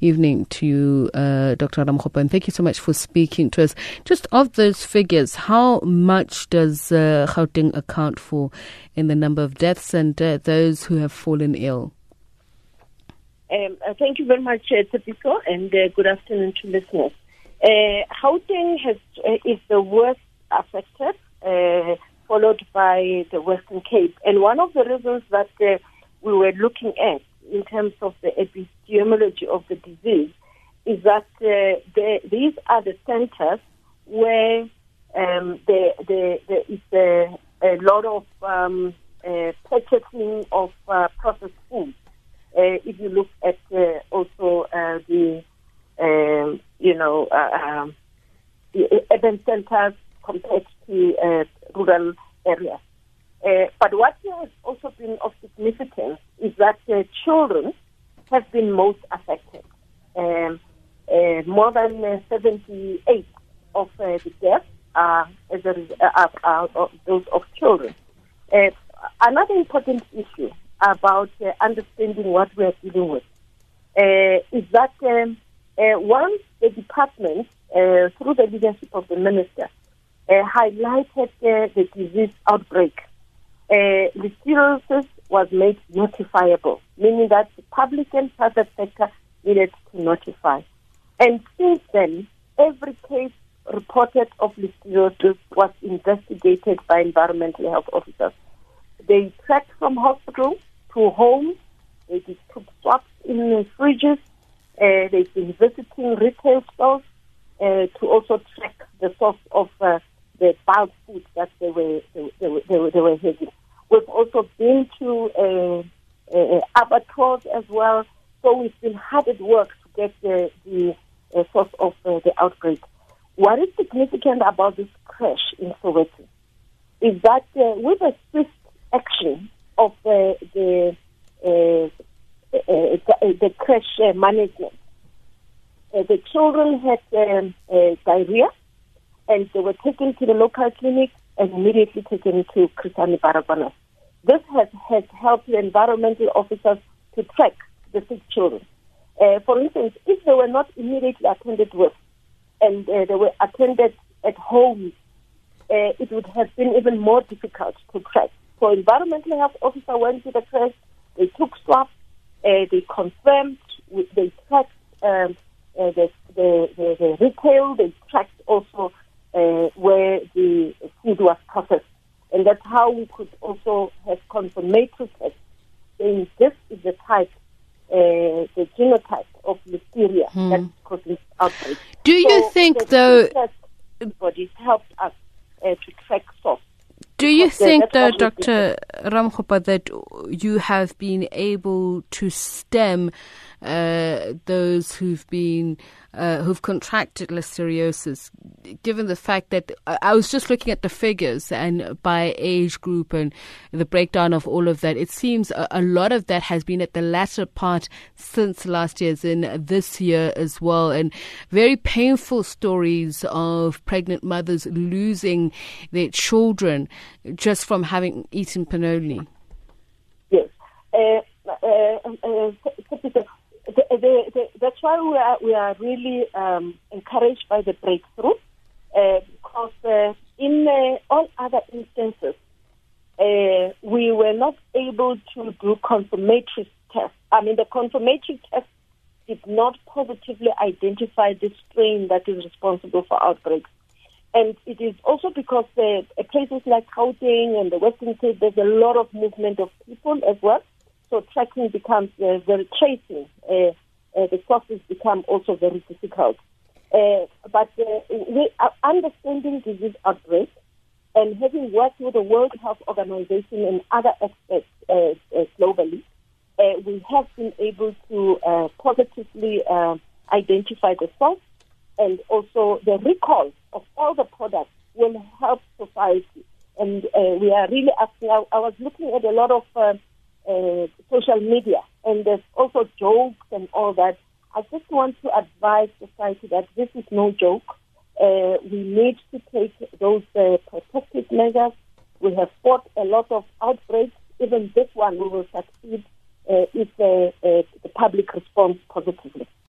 evening to you, uh, Dr. Ramokgopa, and thank you so much for speaking to us. Just of those figures, how much does uh, Gauteng account for in the number of deaths and uh, those who have fallen ill? Um, uh, thank you very much, uh, and uh, good afternoon to listeners. Uh, Gauteng has, uh, is the worst affected, uh, followed by the Western Cape. And one of the reasons that we were looking at in terms of epidemiology of the disease is that uh, the, these are the centers where um, there is a, a lot of um, uh, purchasing of uh, processed food. Uh, if you look at uh, also uh, the, um, you know, um, the urban centers compared to rural areas. but what has also been of significance is that children have been most affected. Um, more than 78 of the deaths are, as a, are, are those of children. Uh, another important issue about uh, understanding what we are dealing with uh, is that um, uh, once the department, uh, through the leadership of the minister, uh, highlighted the disease outbreak, listeriosis was made notifiable, meaning that the public and private sector needed to notify. And since then, every case reported of listeriosis was investigated by environmental health officers. They tracked from hospital to home. They took swabs in the fridges. Uh, they've been visiting retail stores uh, to also track the source of uh, the bulk food that they were they, they, they were, they were having. We've also been to uh, uh, abattoirs as well. So we've been hard at work to get the, the uh, source of uh, the outbreak. What is significant about this crash in Soweto is that uh, with a swift action of uh, the uh, uh, the crash management, the children had um, diarrhea, and they were taken to the local clinic and immediately taken to Chris Hani Baragwanath. This has, has helped the environmental officers to track the sick children. Uh, for instance, if they were not immediately attended with and uh, they were attended at home, uh, it would have been even more difficult to track. So environmental health officer went to the crash, they took swabs, uh, they confirmed, they tracked um, uh, the, the, the, the, retail, they tracked also uh, where the food was processed. And that's how we could also have confirmatory tests saying this is the type, uh, the genotype of listeria hmm. that's causing outbreak. Do you so think, though, bodies helped us uh, to track source do you think, though, Dr. Ramokgopa, that you have been able to stem uh, those who've been uh, who've contracted listeriosis, given the fact that I was just looking at the figures and by age group and the breakdown of all of that, it seems a, a lot of that has been at the latter part since last year's in this year as well, and very painful stories of pregnant mothers losing their children just from having eaten polony. Yes. Uh, uh, uh, the, the, the, that's why we are, we are really um, encouraged by the breakthrough uh, because uh, in uh, all other instances, we were not able to do confirmatory tests. I mean, the confirmatory test did not positively identify the strain that is responsible for outbreaks. And it is also because uh, places like Gauteng and the Western Cape, there's a lot of movement of people as well so tracking becomes uh, very tracing. Uh, uh, the sources become also very difficult. Uh, but uh, we are understanding disease outbreak and having worked with the World Health Organization and other experts uh, globally, we have been able to positively identify the source and also the recall of all the products will help society. And we are really asking, I, was looking at a lot of uh, social media, and there's also jokes and all that. I just want to advise society that this is no joke. Uh, we need to take those uh, protective measures. We have fought a lot of outbreaks. Even this one, we will succeed uh, if uh, uh, the public responds positively.